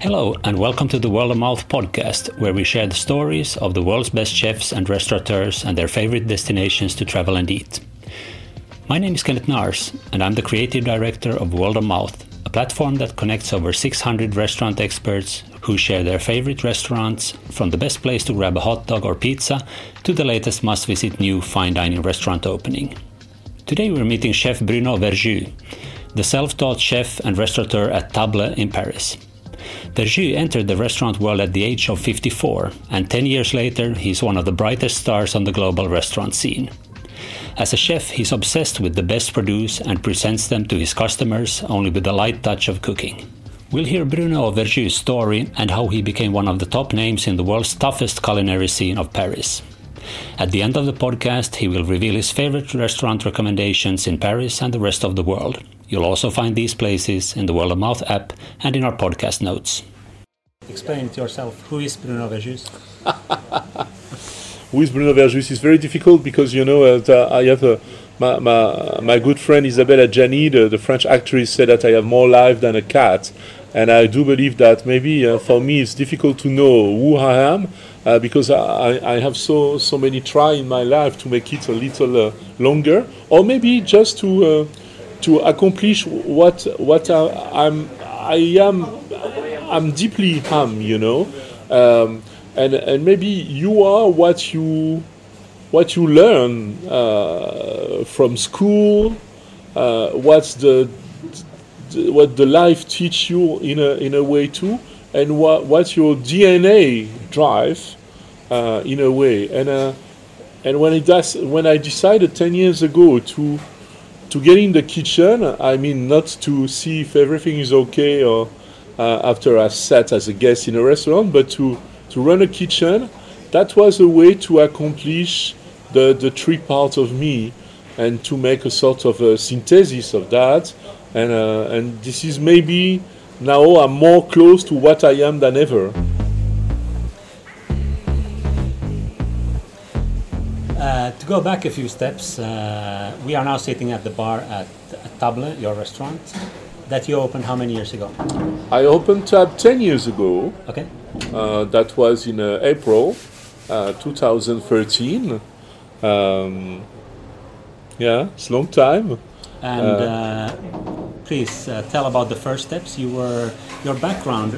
Hello, and welcome to the World of Mouth podcast, where we share the stories of the world's best chefs and restaurateurs and their favorite destinations to travel and eat. My name is Kenneth Nars, and I'm the creative director of World of Mouth, a platform that connects over 600 restaurant experts who share their favorite restaurants, from the best place to grab a hot dog or pizza to the latest must visit new fine dining restaurant opening. Today we're meeting Chef Bruno Verjus, the self taught chef and restaurateur at Table in Paris. Verjus entered the restaurant world at the age of 54, and 10 years later, he's one of the brightest stars on the global restaurant scene. As a chef, he's obsessed with the best produce and presents them to his customers only with a light touch of cooking. We'll hear Bruno Verjus' story and how he became one of the top names in the world's toughest culinary scene of Paris. At the end of the podcast, he will reveal his favorite restaurant recommendations in Paris and the rest of the world. You'll also find these places in the World of Mouth app and in our podcast notes. Explain it yourself. Who is Bruno Verjus? Who is Bruno Verjus is very difficult because you know uh, I have a, my, my, my good friend Isabelle Adjani, the, the French actress, said that I have more life than a cat. And I do believe that maybe uh, for me it's difficult to know who I am uh, because I, I have so so many try in my life to make it a little uh, longer, or maybe just to uh, to accomplish what what I, am I am I'm deeply am you know, um, and and maybe you are what you what you learn uh, from school, uh, what's the, the, what the life teach you in a in a way too, and what what your DNA drive uh, in a way, and uh, and when it does when I decided ten years ago to to get in the kitchen, I mean, not to see if everything is okay or uh, after I sat as a guest in a restaurant, but to, to run a kitchen, that was a way to accomplish the, the three parts of me and to make a sort of a synthesis of that. And, uh, and this is maybe now I'm more close to what I am than ever. Uh, to go back a few steps, uh, we are now sitting at the bar at, Table, your restaurant, that you opened how many years ago? I opened Tab 10 years ago. Okay. Uh, that was in uh, April uh, 2013. Um, yeah, it's a long time. And please tell about the first steps. You were your background.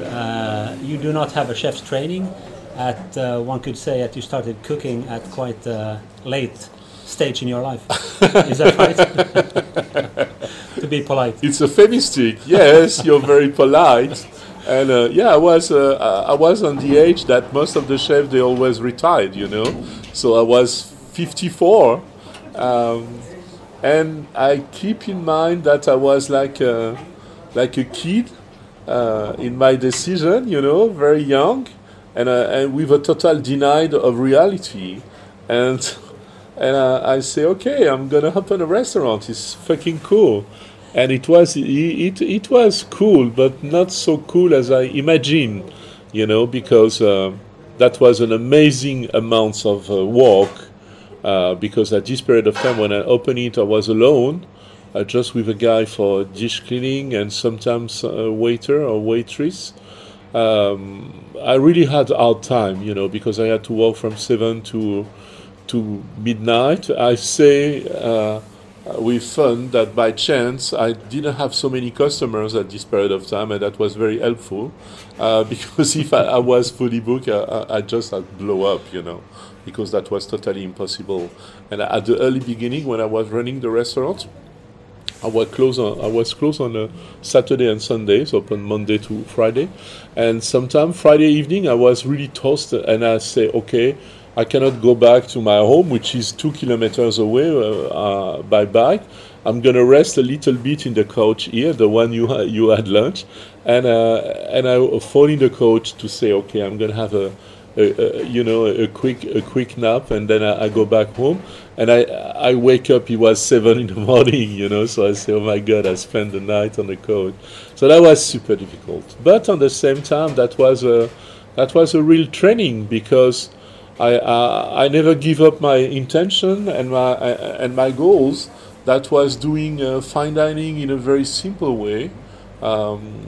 you do not have a chef's training at uh, one could say that you started cooking at quite a late stage in your life. Is that right? to be polite. It's euphemistic. Yes, you're very polite. And uh, yeah, I was uh, I was on the age that most of the chefs they always retired, you know. So I was 54, um, and I keep in mind that I was like a, like a kid uh, in my decision, you know, very young and uh, and with a total denied of reality, and and uh, I say, okay, I'm gonna open a restaurant. It's fucking cool, and it was it, it, it was cool, but not so cool as I imagined, you know, because uh, that was an amazing amount of uh, work. Uh, because at this period of time when I opened it, I was alone, uh, just with a guy for dish cleaning and sometimes a waiter or waitress um, I really had hard time, you know, because I had to work from seven to to midnight. I say uh, with fun that by chance I didn't have so many customers at this period of time, and that was very helpful. Uh, because if I, I, was fully booked, I, I just had blow up, you know, because that was totally impossible. And at the early beginning, when I was running the restaurant, I was closed on I was closed on a Saturday and Sunday, so open Monday to Friday, and sometime Friday evening I was really toasted, and I say, okay, I cannot go back to my home, which is two kilometers away uh, uh, by bike. I'm gonna rest a little bit in the couch here, the one you you had lunch, and uh, and I fall in the couch to say, okay, I'm gonna have a a, a, you know a quick a quick nap and then I, I, go back home and I I wake up it was seven in the morning you know so I say oh my god I spent the night on the couch so that was super difficult but on the same time that was a that was a real training because I, uh, I never give up my intention and my uh, and my goals. That was doing uh, fine dining in a very simple way. Um,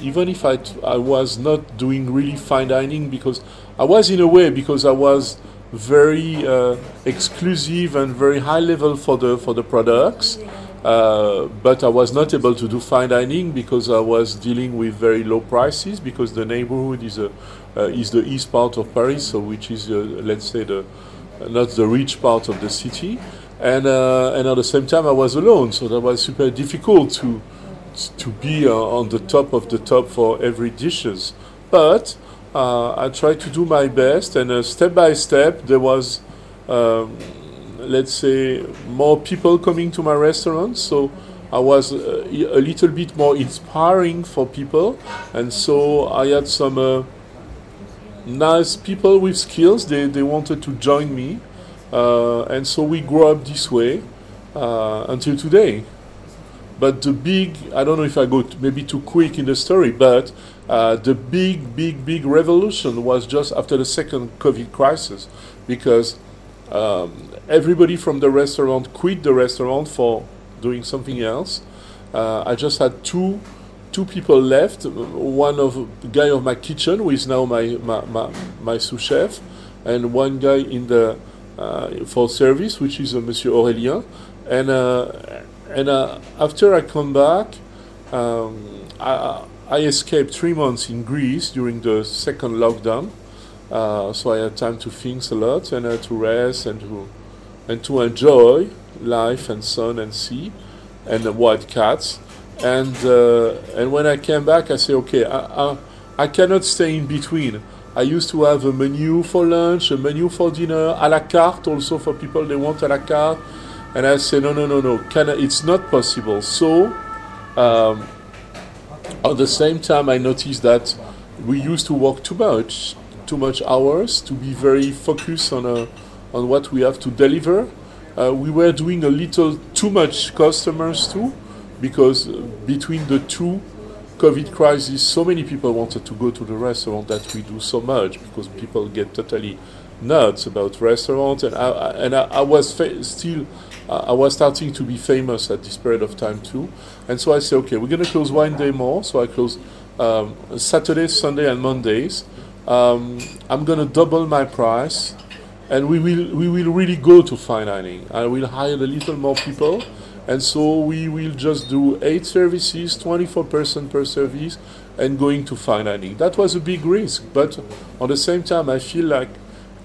even if I, t- I was not doing really fine dining because I was in a way because I was very uh, exclusive and very high level for the for the products. Uh, but I was not able to do fine dining because I was dealing with very low prices because the neighborhood is a uh, is the east part of Paris, so which is uh, let's say the not the rich part of the city, and uh, and at the same time I was alone, so that was super difficult to to be uh, on the top of the top for every dishes. But I tried to do my best, and step by step there was. Um, let's say, more people coming to my restaurant. So I was uh, a little bit more inspiring for people, and so I had some uh, nice people with skills. They they wanted to join me, uh, and so we grew up this way uh, until today. But the big, I don't know if I go maybe too quick in the story, but uh, the big, big, big revolution was just after the second COVID crisis, because um, everybody from the restaurant quit the restaurant for doing something else. Uh, I just had two two people left. One of the guy of my kitchen, who is now my my, my, my sous chef, and one guy in the uh, for service, which is uh, Monsieur Aurélien. And uh, and uh, after I come back, um, I, I escaped three months in Greece during the second lockdown. Uh, so I had time to think a lot and uh, to rest and to and to enjoy life and sun and sea and the white cats. And uh, and when I came back, I said, okay, I, I, I cannot stay in between. I used to have a menu for lunch, a menu for dinner, a la carte also for people they want a la carte. And I said, no, no, no, no, can I, it's not possible. So um, at the same time, I noticed that we used to work too much, too much hours to be very focused on a on what we have to deliver. Uh, we were doing a little too much customers too, because between the two COVID crises, so many people wanted to go to the restaurant that we do so much because people get totally nuts about restaurants, and I, and I, I was fa- still. I was starting to be famous at this period of time too, and so I said, okay, we're gonna close one day more. So I close um, Saturdays, Sunday, and Mondays. Um, I'm gonna double my price and we will we will really go to fine dining. I will hire a little more people, and so we will just do eight services, 24 person per service, and going to fine dining. That was a big risk, but at the same time, I feel like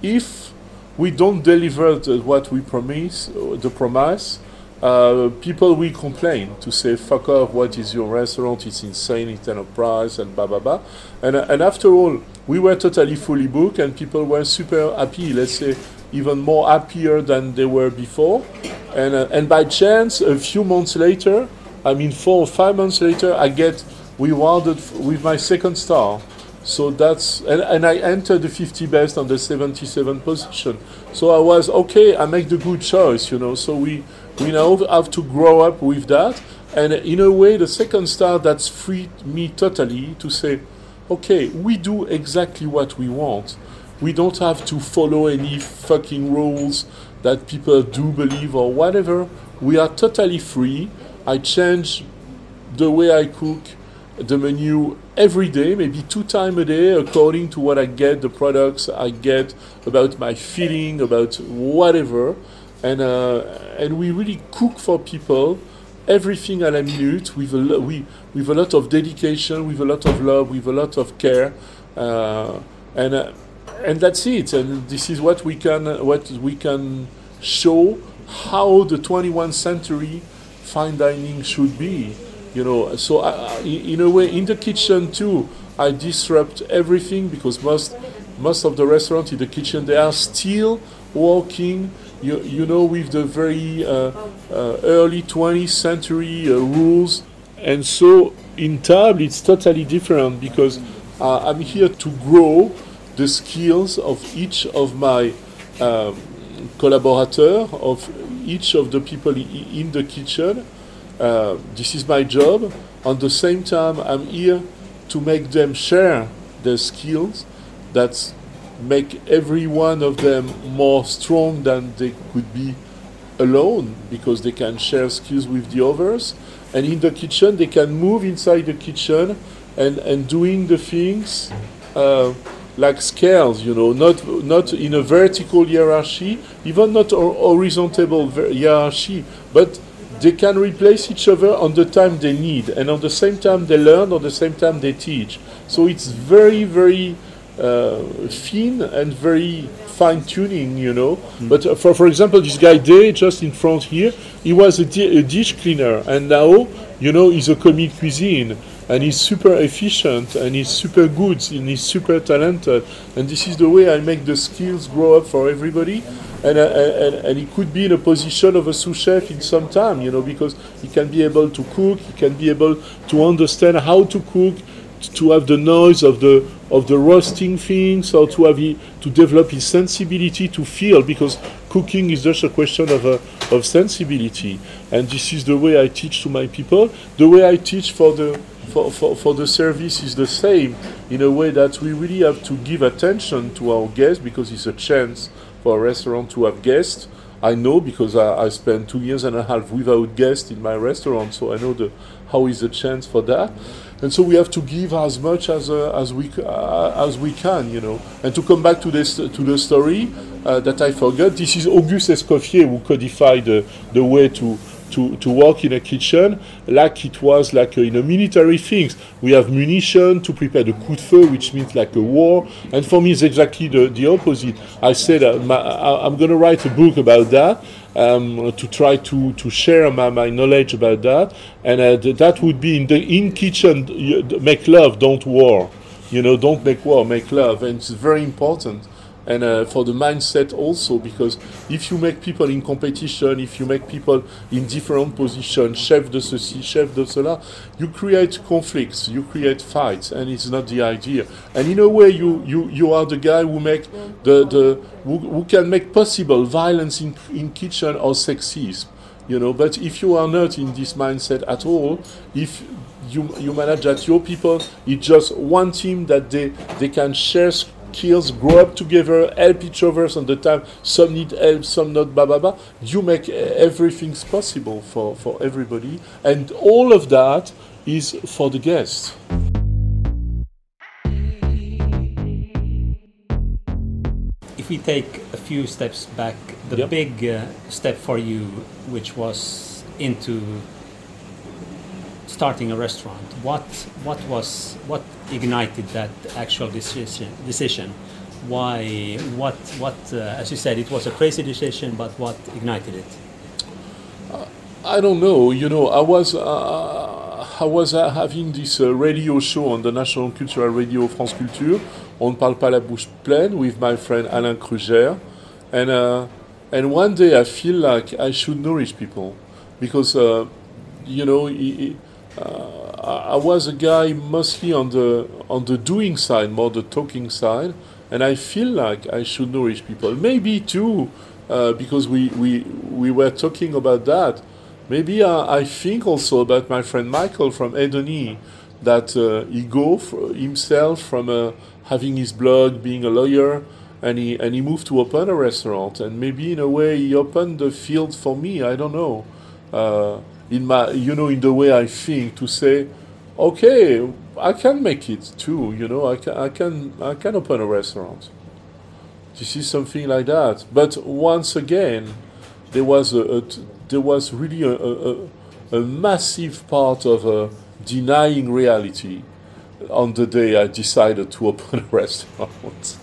if we don't deliver the, what we promise, the promise, uh, people will complain to say, fuck off, what is your restaurant? It's insane of price and blah, blah, blah. And, and after all, we were totally fully booked and people were super happy, let's say even more happier than they were before. And, uh, and by chance, a few months later, I mean four or five months later, I get rewarded with my second star. So that's and, and I entered the 50 best on the 77 position. So I was okay. I make the good choice, you know. So we we now have to grow up with that. And in a way, the second star that's freed me totally to say, okay, we do exactly what we want. We don't have to follow any fucking rules that people do believe or whatever. We are totally free. I change the way I cook the menu every day, maybe two times a day, according to what I get, the products I get, about my feeling, about whatever. And, uh, and we really cook for people everything à minute with a, lo- we, with a lot of dedication, with a lot of love, with a lot of care. Uh, and, uh, and that's it. And this is what we can, what we can show how the 21st century fine dining should be you know so I, in a way in the kitchen too i disrupt everything because most most of the restaurants in the kitchen they are still working you, you know with the very uh, uh, early 20th century uh, rules. And so in table it's totally different because uh, i'm here to grow the skills of each of my um, collaborators of each of the people in the kitchen uh, this is my job. At the same time, I'm here to make them share their skills. that make every one of them more strong than they could be alone because they can share skills with the others. And in the kitchen, they can move inside the kitchen and, and doing the things uh, like scales, you know, not not in a vertical hierarchy, even not a horizontal hierarchy, but they can replace each other on the time they need, and on the same time they learn, on the same time they teach. So it's very, very uh, thin and very fine tuning, you know. Mm. But uh, for for example, this guy Day, just in front here, he was a, di- a dish cleaner, and now, you know, he's a commis cuisine and he's super efficient and he's super good and he's super talented. And this is the way I make the skills grow up for everybody. And, uh, and, and he could be in a position of a sous chef in some time you know because he can be able to cook he can be able to understand how to cook to have the noise of the of the roasting things or to have he, to develop his sensibility to feel because cooking is just a question of a, of sensibility. And this is the way I teach to my people. The way I teach for the for, for, for the service is the same in a way that we really have to give attention to our guests because it's a chance for a restaurant to have guests. I know because I, I spent two years and a half without guests in my restaurant, so I know the how is the chance for that. And so we have to give as much as uh, as we uh, as we can, you know. And to come back to this to the story uh, that I forgot, this is Auguste Escoffier who codified the, the way to to, to work in a kitchen like it was like uh, in a military things. We have munition to prepare the coup de feu, which means like a war. And for me, it's exactly the, the opposite. I said uh, my, I, am going to write a book about that. Um, to try to, to share my, my knowledge about that, and uh, that would be in the in kitchen. Make love, don't war. You know, don't make war, make love, and it's very important and uh, for the mindset also because if you make people in competition if you make people in different positions chef de ceci chef de cela you create conflicts you create fights and it's not the idea. And in a way you you, you are the guy who make the, the who, who can make possible violence in, in kitchen or sexism you know. But if you are not in this mindset at all if you, you manage that your people it's just one team that they, they can share skills, grow up together, help each other on the time. Some need help, some not, blah, blah, blah. You make everything possible for, for everybody. And all of that is for the guests. If we take a few steps back, the yep. big uh, step for you, which was into starting a restaurant, what what was what ignited that actual decision? Decision, why? What? What? Uh, as you said, it was a crazy decision, but what ignited it? Uh, I don't know. You know, I was uh, I was uh, having this uh, radio show on the National Cultural Radio France Culture on Parle pas la bouche pleine with my friend Alain Kruger, and uh, and one day I feel like I should nourish people because you know. It, uh, I was a guy mostly on the on the doing side, more the talking side, and I feel like I should nourish people. Maybe too, uh, because we, we we were talking about that. Maybe I, I think also about my friend Michael from Edony, that uh, he go himself from uh, having his blog, being a lawyer, and he and he moved to open a restaurant, and maybe in a way he opened the field for me. I don't know. In my you know in the way I think to say, okay, I can make it too. You know, I can I can I can open a restaurant. This is something like that. But once again, there was a, a there was really a, a, a massive part of uh, denying reality on the day I decided to open a restaurant.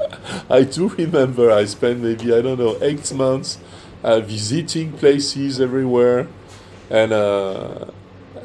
I do remember I spent maybe I don't know eight months uh, visiting places everywhere and uh,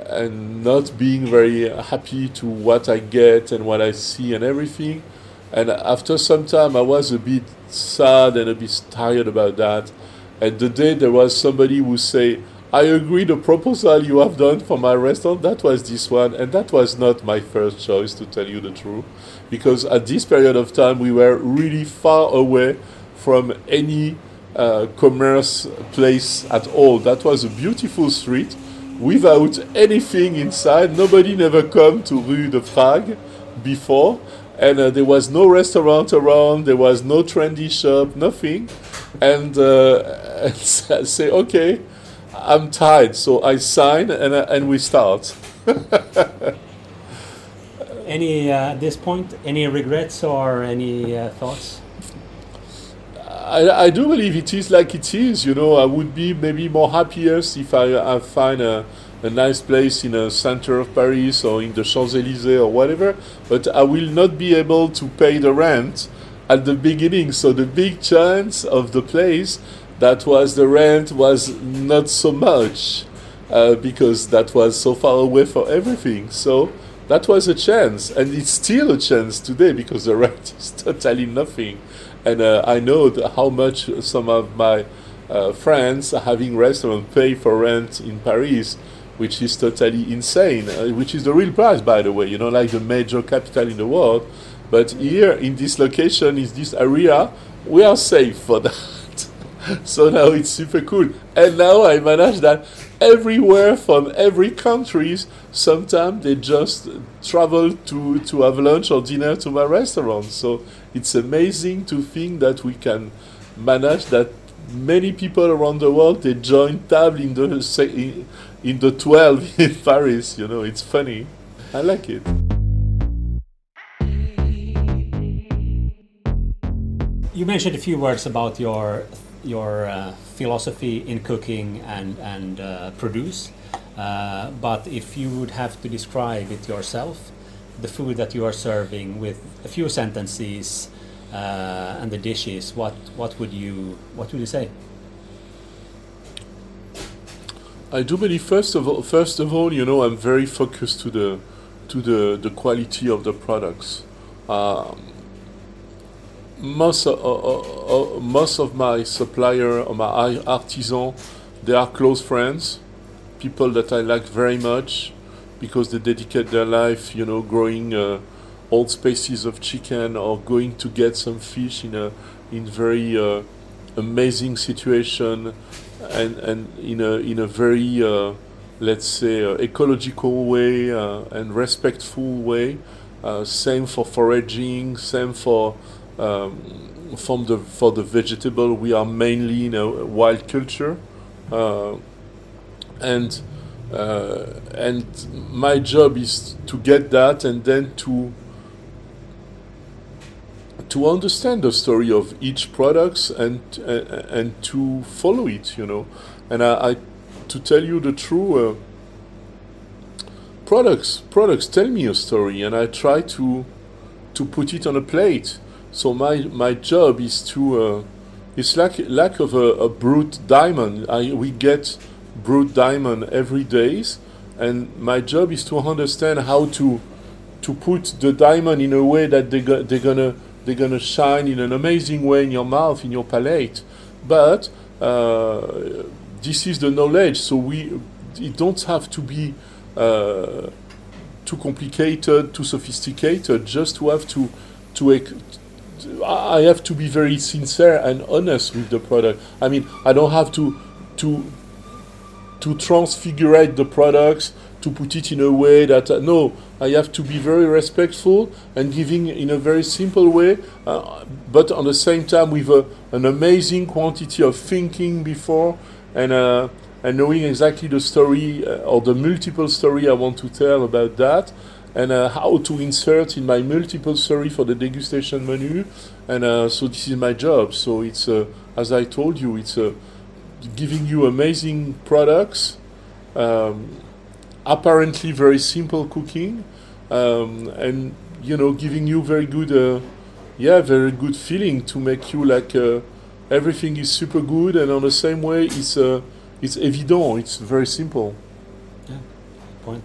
and not being very happy to what I get and what I see and everything. And after some time, I was a bit sad and a bit tired about that. And the day there was somebody who say, "I agree the proposal you have done for my restaurant that was this one," and that was not my first choice to tell you the truth, because at this period of time we were really far away from any uh, commerce place at all. That was a beautiful street without anything inside. Nobody never come to Rue de Prague before. and uh, there was no restaurant around, there was no trendy shop, nothing. And, uh, I say, okay, I'm tired, so I sign and, uh, and we start. any uh, at this point, any regrets or any uh, thoughts? I, I do believe it is like it is. You know, I would be maybe more happiest if I, I find a, a nice place in the center of Paris or in the Champs Elysees or whatever. But I will not be able to pay the rent at the beginning. So the big chance of the place that was the rent was not so much uh, because that was so far away for everything. So that was a chance, and it's still a chance today because the rent is totally nothing. And uh, I know how much some of my uh, friends having restaurant pay for rent in Paris, which is totally insane. Uh, which is the real price, by the way. You know, like the major capital in the world. But here in this location, in this area, we are safe for that. so now it's super cool. And now I manage that everywhere from every countries. Sometimes they just travel to, to have lunch or dinner to my restaurant. So it's amazing to think that we can manage that many people around the world they join table in the in the 12 in Paris. You know, it's funny. I like it. You mentioned a few words about your your uh, philosophy in cooking and and uh, produce, uh, but if you would have to describe it yourself, the food that you are serving with a few sentences uh, and the dishes, what what would you what would you say? I do believe first of all, first of all, you know, I'm very focused to the to the the quality of the products. Um, most of, uh, uh, most of my supplier or my artisan, they are close friends, people that I like very much, because they dedicate their life, you know, growing uh, old species of chicken or going to get some fish in a in very uh, amazing situation, and and in a in a very uh, let's say uh, ecological way and respectful way. same for foraging, same for um, from the for the vegetable, we are mainly in a wild culture, uh, and uh, and my job is to get that and then to to understand the story of each products and uh, and to follow it, you know, and I, I to tell you the true. Uh, products products tell me a story and I try to to put it on a plate so my my job is to uh, it's like lack of a, a brute diamond. I, we get brute diamond every days, and my job is to understand how to to put the diamond in a way that they go, they're gonna they're gonna shine in an amazing way in your mouth, in your palate. But uh, this is the knowledge, so we it don't have to be uh, too complicated, too sophisticated, just to have to to I have to be very sincere and honest with the product. I mean, I don't have to to to transfigurate the products to put it in a way that uh, no, I have to be very respectful and giving in a very simple way, uh, but on the same time with a, an amazing quantity of thinking before and uh, and knowing exactly the story uh, or the multiple story I want to tell about that and uh, how to insert in my multiple story for the degustation menu. And uh, so this is my job. So it's, uh, as I told you, it's uh, giving you amazing products, um, apparently very simple cooking, um, and you know, giving you very good, uh, yeah, very good feeling to make you like uh, everything is super good, and on the same way, it's it's evident. It's very simple. Yeah, point.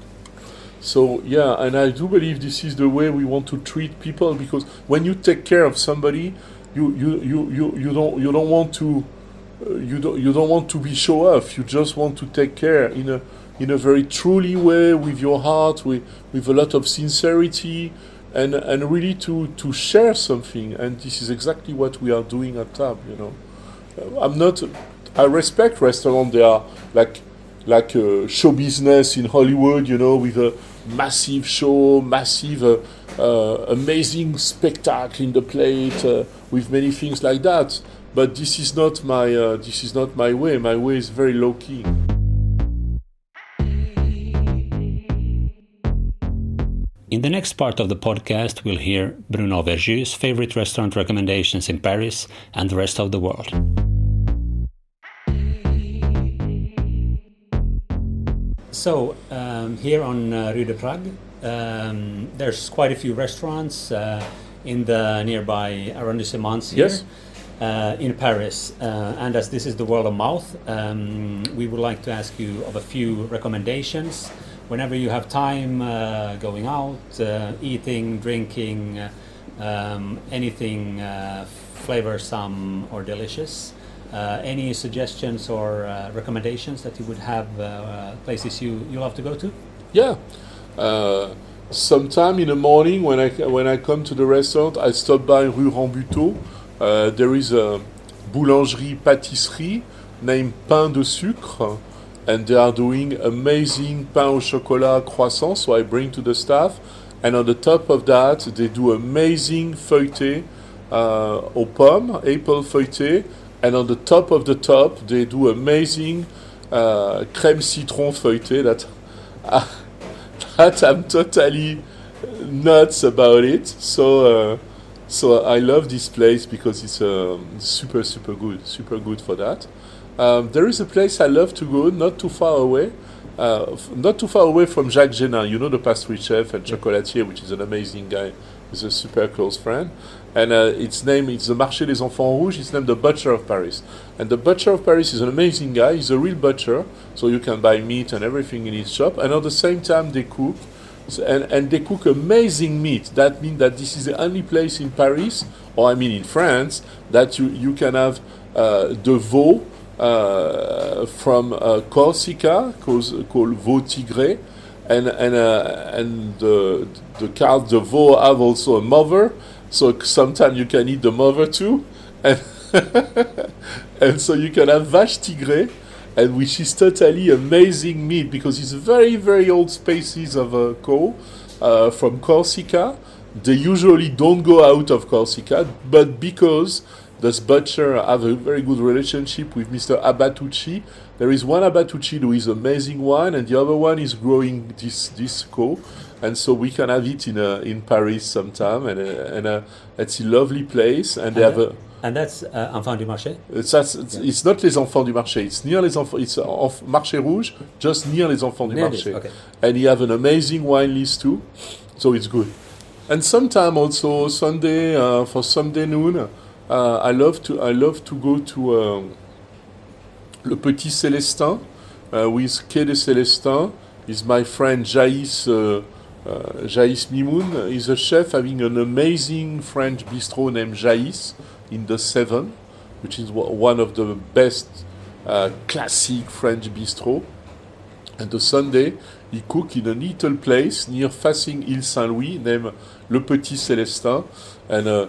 So yeah, and I do believe this is the way we want to treat people because when you take care of somebody, you you you you, you don't you don't want to uh, you don't you don't want to be show off. You just want to take care in a in a very truly way with your heart, with with a lot of sincerity, and and really to to share something. And this is exactly what we are doing at Tab. You know, uh, I'm not. I respect restaurants. They are like like uh, show business in Hollywood, you know, with a massive show, massive, uh, uh, amazing spectacle in the plate uh, with many things like that. But this is not my uh, this is not my way. My way is very low key. In the next part of the podcast, we'll hear Bruno Verjus' favorite restaurant recommendations in Paris and the rest of the world. So, um, here on uh, Rue de Prague, um, there's quite a few restaurants uh, in the nearby arrondissements here. Yes. Uh, in Paris, uh, and as this is the world of mouth, um, we would like to ask you of a few recommendations whenever you have time uh, going out, uh, eating, drinking, uh, um, anything uh, flavorsome or delicious. any suggestions or recommendations that you would have places you, you love to go to? Yeah sometime in the morning when I when I come to the restaurant, I stop by Rue Rambuteau. Uh, there is a boulangerie pâtisserie named Pain de Sucre, and they are doing amazing pain au chocolat croissants. So I bring to the staff, and on the top of that, they do amazing feuilleté uh, aux pommes, apple feuilleté, and on the top of the top, they do amazing uh, crème citron feuilleté that. that I'm totally nuts about it. So, uh, so I love this place because it's um, super, super good, super good for that. Um, there is a place I love to go, not too far away, uh, f- not too far away from Jacques Genin. You know the pastry chef and chocolatier, which is an amazing guy. He's a super close friend. And uh, its name is the Marché des Enfants Rouges. It's named the Butcher of Paris. And the Butcher of Paris is an amazing guy. He's a real butcher, so you can buy meat and everything in his shop. And at the same time, they cook. So, and, and they cook amazing meat. That means that this is the only place in Paris, or I mean in France, that you, you can have uh, the veau uh, from uh, Corsica, called, called veau tigré and and uh, and the the cow the veau have also a mother, so sometimes you can eat the mother too, and and so you can have vache tigré, and which is totally amazing meat because it's a very very old species of a cow uh, from Corsica. They usually don't go out of Corsica, but because this butcher have a very good relationship with Mr. Abbatucci. There is one Abbatucci who is amazing one, and the other one is growing this this cow, and so we can have it in uh, in Paris sometime, and uh, and uh, it's a lovely place, and they have a. And that's uh, Enfants du Marché. It's, yeah. it's, not les Enfants du Marché. It's near les Enfants. It's off Marché Rouge, just near les Enfants du near Marché. Okay. And you have an amazing wine list too, so it's good. And sometime also Sunday uh, for Sunday noon, uh, I love to I love to go to uh, Le Petit Célestin uh, with Quai de Célestin. Is my friend Jaïs uh, uh, Jaïs Mimoun. He's a chef having an amazing French bistro named Jaïs in the Seven, which is one of the best uh, classic French bistro. And the Sunday, he cook in a little place near facing Ile Saint-Louis named Le Petit Célestin, and uh,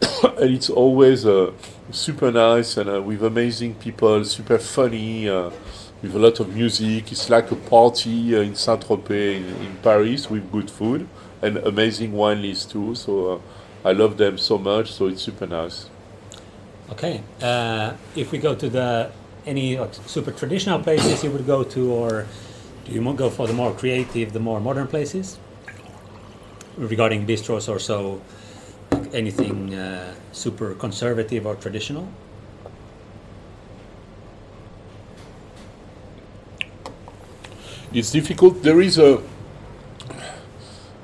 and it's always uh, super nice and uh, with amazing people, super funny, uh, with a lot of music. It's like a party uh, in Saint Tropez in, in, Paris with good food and amazing wine list too. So I love them so much. So it's super nice. Okay, uh, if we go to the any like, super traditional places you would go to, or do you go for the more creative, the more modern places? Regarding bistros or so, anything uh, super conservative or traditional? It's difficult. There is a.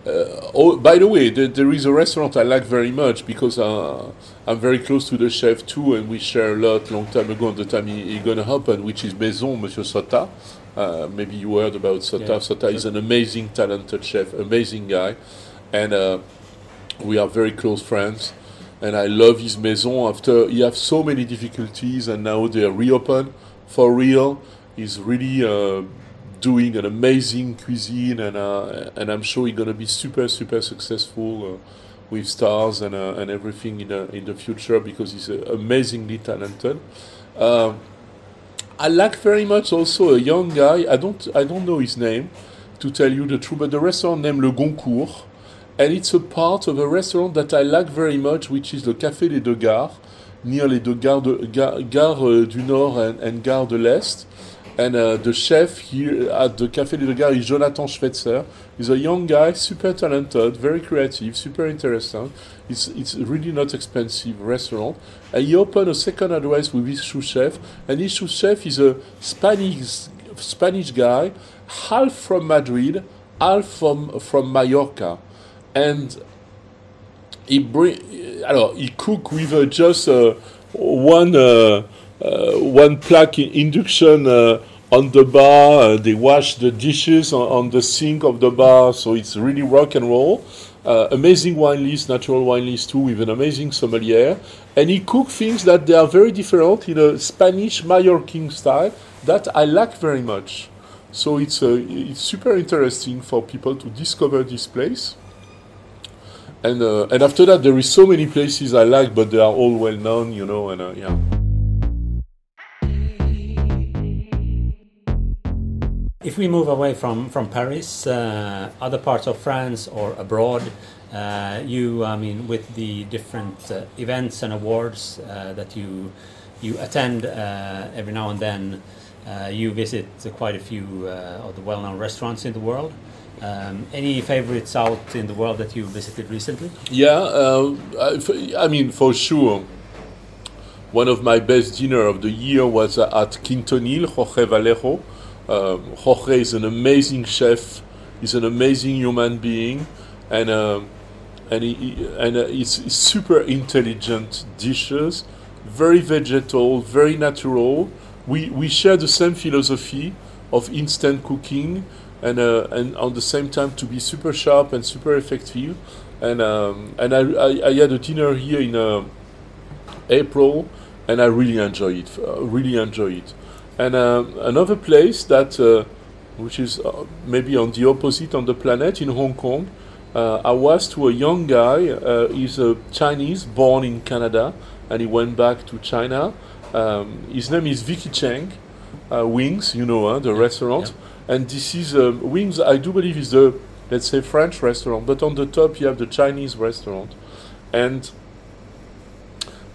Uh, oh, by the way, the, there is a restaurant I like very much because uh, I'm very close to the chef too, and we share a lot. Long time ago, on the time he, he gonna happen, which is Maison Monsieur Sota. Uh, maybe you heard about Sota. Yeah, Sota sure. is an amazing, talented chef, amazing guy, and uh, we are very close friends and I love his maison. After he have so many difficulties, and now they are reopened for real. He's really uh, doing an amazing cuisine, and uh, and I'm sure he's gonna be super super successful uh, with stars and uh, and everything in the in the future because he's uh, amazingly talented. Um, I like very much also a young guy. I don't I don't know his name. to tell you the truth, but the restaurant named Le Goncourt, and it's a part of a restaurant that I like very much, which is the Café Les Deux Gares, near les deux gares, de, Gare uh, du Nord and, and Gare de l'Est. And uh, the chef here at the Café des Deux Gares is Jonathan Schweitzer. He's a young guy, super talented, very creative, super interesting. It's, it's really not expensive restaurant. And he opened a second address with his sous chef. And his sous chef is a Spanish, Spanish guy, half from Madrid, half from, from Mallorca and he bring, alors, he cook with uh, just uh, one uh, uh one plaque induction uh, on the bar. Uh, they wash the dishes on, on, the sink of the bar, so it's really rock and roll. amazing wine list, natural wine list too, with an amazing sommelier. And he cook things that they are very different in a Spanish Mallorquin style that I like very much. So it's it's super interesting for people to discover this place and uh, and after that there is so many places I like, but they are all well known, you know, and uh, yeah. If we move away from from Paris, uh, other parts of France or abroad, uh, you, I mean, with the different uh, events and awards uh, that you you attend every now and then, you visit quite a few of the well-known restaurants in the world. Um, any favorites out in the world that you visited recently? Yeah, uh, I, I, mean, for sure. One of my best dinner of the year was at Quintonil, Jorge Vallejo. Uh, Jorge is an amazing chef. He's an amazing human being, and uh, and he, and uh, it's super intelligent dishes, very vegetal, very natural. We we share the same philosophy of instant cooking and uh, and on the same time to be super sharp and super effective. And um, and I, I, I, had a dinner here in uh, April, and I really enjoy it. Uh, really enjoy it. And uh, another place that uh, which is uh, maybe on the opposite on the planet in Hong Kong. I was to a young guy. he's a Chinese, born in Canada, and he went back to China. Um, his name is Vicky Cheng. Wings, you know, the restaurant. Yeah and this is um, Wings. I do believe is the let's say French restaurant, but on the top you have the Chinese restaurant, and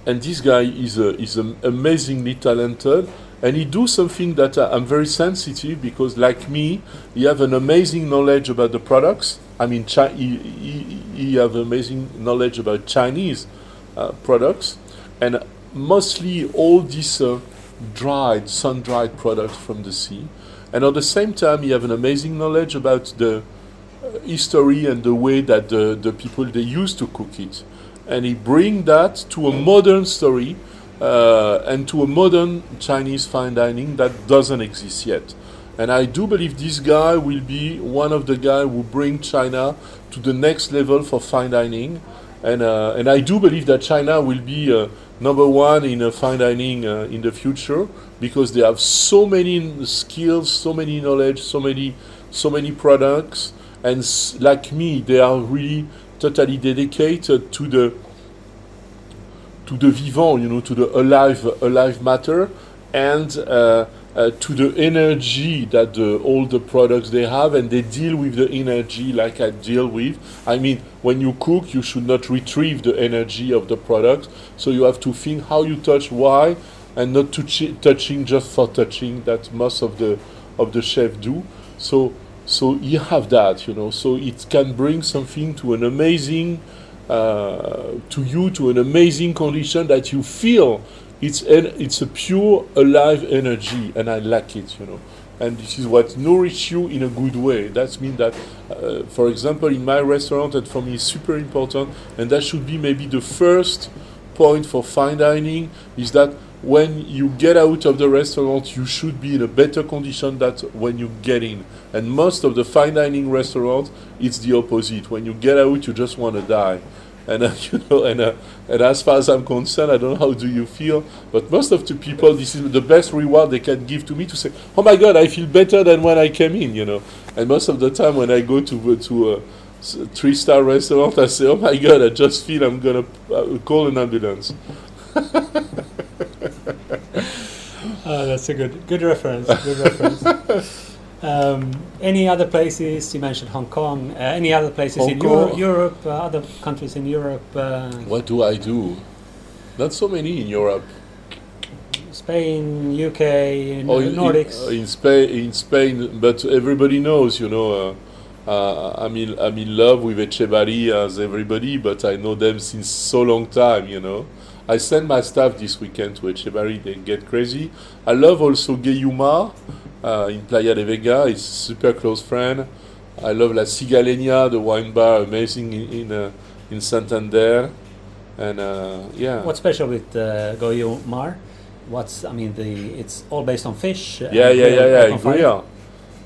and this guy is a, is a amazingly talented, and he do something that uh, I'm very sensitive because, like me, he have an amazing knowledge about the products. I mean, chi- he, he, he have amazing knowledge about Chinese uh, products, and mostly all these uh, dried, sun-dried products from the sea. And at the same time he have an amazing knowledge about the uh, history and the way that the, the people they used to cook it. And he bring that to a modern story uh, and to a modern Chinese fine dining that doesn't exist yet. And I do believe this guy will be one of the guys who bring China to the next level for fine dining. And, uh, and I do believe that China will be uh, number one in fine dining uh, in the future because they have so many skills, so many knowledge, so many so many products, and like me, they are really totally dedicated to the to the vivant, you know, to the alive alive matter, and uh, uh, to the energy that the, all the products they have, and they deal with the energy like I deal with. I mean, when you cook, you should not retrieve the energy of the product, so you have to think how you touch, why, and not touch- touching just for touching that most of the of the chef do. So so you have that, you know. So it can bring something to an amazing uh, to you to an amazing condition that you feel it's an, it's a pure alive energy, and I like it, you know. And this is what nourish you in a good way. That means that, uh, for example, in my restaurant, that for me, is super important, and that should be maybe the first point for fine dining is that when you get out of the restaurant, you should be in a better condition than when you get in. And most of the fine dining restaurants, it's the opposite. When you get out, you just want to die. And uh, you know, and uh, and as far as I'm concerned, I don't know how do you feel, but most of the people, this is the best reward they can give to me to say, "Oh my God, I feel better than when I came in," you know. And most of the time, when I go to uh, to a three-star restaurant, I say, "Oh my God, I just feel I'm gonna uh, call an ambulance." oh, that's a good good reference. Good reference. Um, any other places? You mentioned Hong Kong. Uh, any other places Hong in Euro- Europe? Uh, other countries in Europe? Uh, What do I do? Not so many in Europe. Spain, UK, in Oh, in, Nordics. In, in Spain, in Spain, but everybody knows, you know. Uh, uh, I'm in I'm in love with Etxebarri as everybody, but I know them since so long time, you know. I send my staff this weekend to Etxebarri. They get crazy. I love also Güeyu Mar uh, in Playa de Vega. He's a super close friend. I love La Cigaleña, the wine bar, amazing in in, uh, in Santander, and uh, yeah. What's special with uh, What's I mean the it's all based on fish. Yeah, yeah, yeah, yeah. on fire? Guya.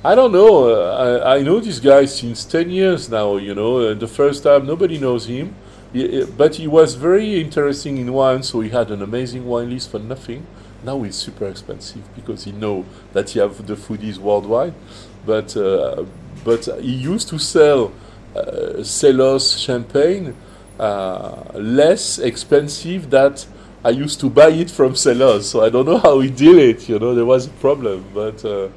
I don't know. Uh, I, I know this guy since 10 years now, you know. Uh, the first time, nobody knows him. But he was very interesting in wine, so he had an amazing wine list for nothing. Now he's super expensive because he know that he have the foodies worldwide. But uh, but he used to sell uh, Selosse champagne uh, less expensive that I used to buy it from Selosse. So I don't know how he did it. You know, there was a problem, but uh,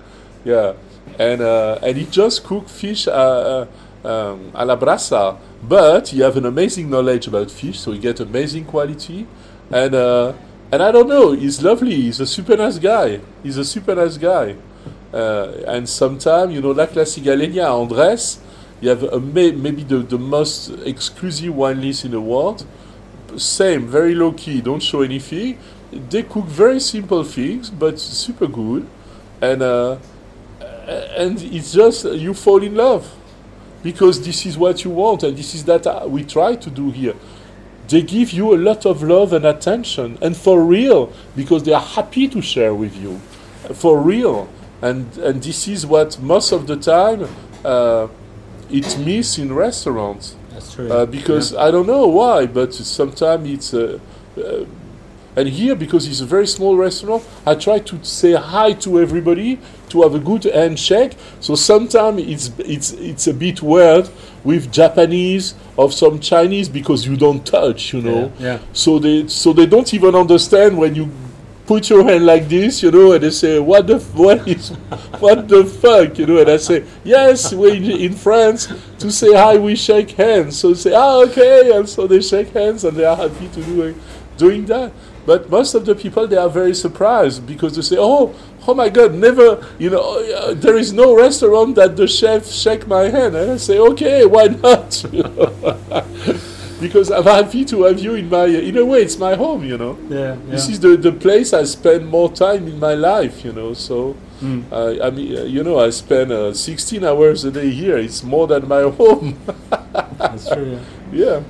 yeah, and uh, and he just cooked fish uh, um, a la brasa. But you have an amazing knowledge about fish, so you get amazing quality, and uh, and I don't know, he's lovely. He's a super nice guy. He's a super nice guy. Uh, and sometimes, you know, La Classica Cigaleña, Andres, you have a may, maybe the, the most exclusive wine list in the world. Same, very low key, don't show anything. They cook very simple things, but super good. And uh, and it's just you fall in love because this is what you want, and this is that uh, we try to do here. They give you a lot of love and attention, and for real, because they are happy to share with you, for real. And and this is what most of the time uh, it miss in restaurants That's true. uh, because I don't know why, but sometimes it's. Uh, uh, and here, because it's a very small restaurant, I try to say hi to everybody to have a good handshake. So sometimes it's it's it's a bit weird with Japanese or some Chinese because you don't touch, you know. Yeah, yeah. So they so they don't even understand when you put your hand like this, you know, and they say, "What the f- what is what the fuck?" You know, and I say, "Yes, we in, in France to say hi, we shake hands." So say, "Ah, okay," and so they shake hands and they are happy to do it, doing that. But most of the people they are very surprised because they say, "Oh, oh my God, never, you know, uh, there is no restaurant that the chef shake my hand." And I say, "Okay, why not?" You know? because I'm happy to have you in my. In a way, it's my home, you know. yeah, This yeah. is the, the place I spend more time in my life, you know. So, Mm. uh, I mean, uh, you know, I spend uh, 16 hours a day here. It's more than my home. That's true. yeah. yeah.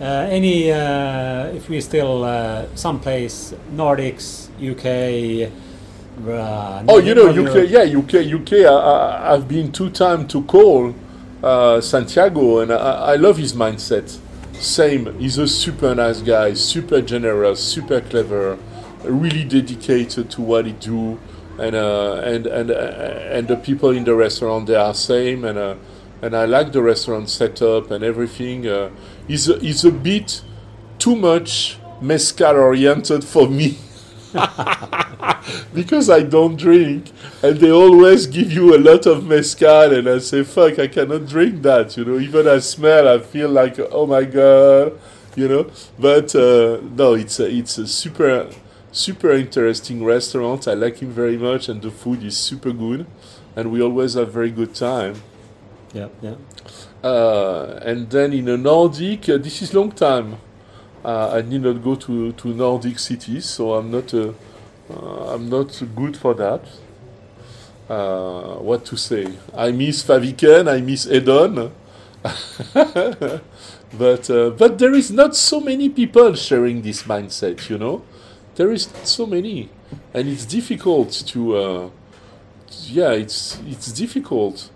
Uh, any, uh, if we still uh, someplace Nordics, UK. Uh, Oh, you know, UK. Yeah, UK. UK. I, I, I've been two times to Kol uh, Santiago, and I, I love his mindset. Same. He's a super nice guy, super generous, super clever, really dedicated to what he do, and uh, and and uh, and the people in the restaurant they are same, and uh, and I like the restaurant setup and everything. Uh, he's a, he's a bit too much mezcal oriented for me. because I don't drink, and they always give you a lot of mezcal, and I say, "Fuck, I cannot drink that." You know, even I smell, I feel like, "Oh my god," you know. But uh, no, it's a, it's a super, super interesting restaurant. I like him very much, and the food is super good, and we always have very good time. Yeah, yeah. Uh, and then in a Nordic, uh, this is long time. Uh, I need not go to, to Nordic cities, so I'm not uh, uh, I'm not good for that. What to say? I miss Fäviken, I miss Edon, but uh, but there is not so many people sharing this mindset. You know, there is not so many, and it's difficult to. Uh, yeah, it's it's difficult.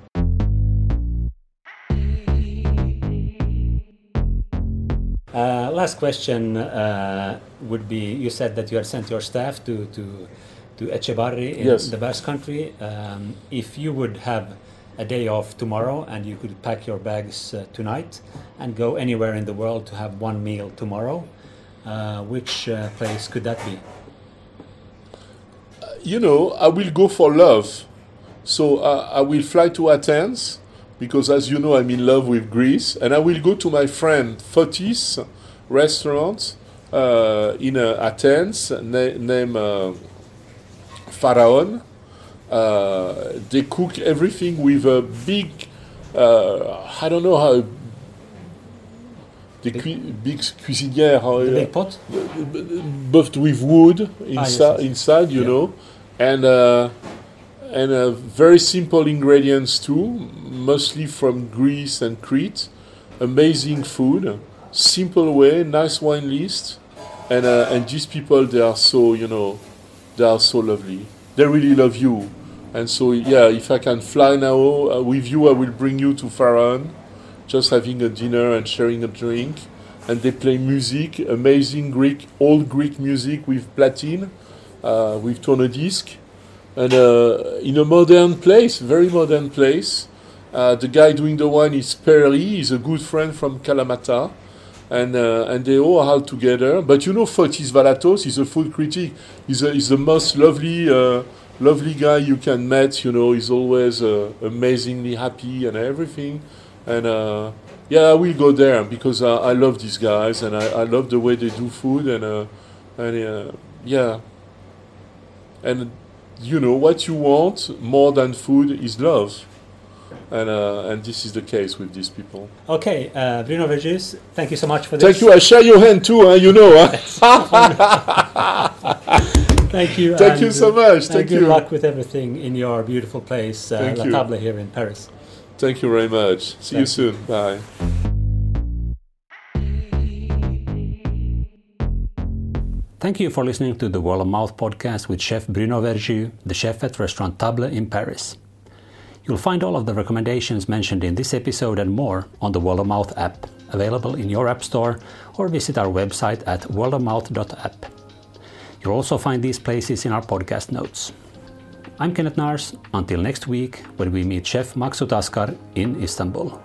Last question uh, would be: You said that you had sent your staff to to to Etxebarri in the Basque Country. Um, if you would have a day off tomorrow and you could pack your bags uh, tonight and go anywhere in the world to have one meal tomorrow, uh, which uh, place could that be? you know, I will go for love So uh, I will fly to Athens because, as you know, I'm in love with Greece, and I will go to my friend Fotis restaurant uh, in uh, Athens na- named uh, Pharaon. Uh, they cook everything with a big, uh, I don't know how. The cu- big cuisinière, The big pot? buffed with wood inside, yes, yes. inside you Yeah. know, and uh, and uh, very simple ingredients too, mostly from Greece and Crete. Amazing food, simple way, nice wine list, and uh, and these people they are so you know, they are so lovely. They really love you, and so yeah, if I can fly now uh, with you, I will bring you to Faran, just having a dinner and sharing a drink. And they play music, amazing Greek, old Greek music with platin, uh, with tourne-disc, and uh, in a modern place, very modern place. Uh, the guy doing the wine is Perry, he's a good friend from Kalamata, and uh, and they all are together. But you know, Fotis Valatos is a food critic. He's a, he's the most lovely, uh, lovely guy you can meet. You know, he's always uh, amazingly happy and everything. And uh, yeah, I will go there because I love these guys and I, I love the way they do food and uh, and uh, yeah. And you know what you want more than food is love, and uh, and this is the case with these people. Okay, uh, Bruno Verjus, thank you so much for this. Thank you. I share your hand too. Huh? You know. Huh? Thank you. Thank you so much. and Thank good you. luck with everything in your beautiful place, uh, Thank La. Table here in Paris. Thank you very much. See you Thank you. soon. Bye. Thank you for listening to the World of Mouth podcast with Chef Bruno Verjus, the chef at Restaurant Table in Paris. You'll find all of the recommendations mentioned in this episode and more on the World of Mouth app, available in your app store, or visit our website at worldofmouth.app. You'll also find these places in our podcast notes. I'm Kenneth Nars. Until next week, when we meet Chef Maksut Askar in Istanbul.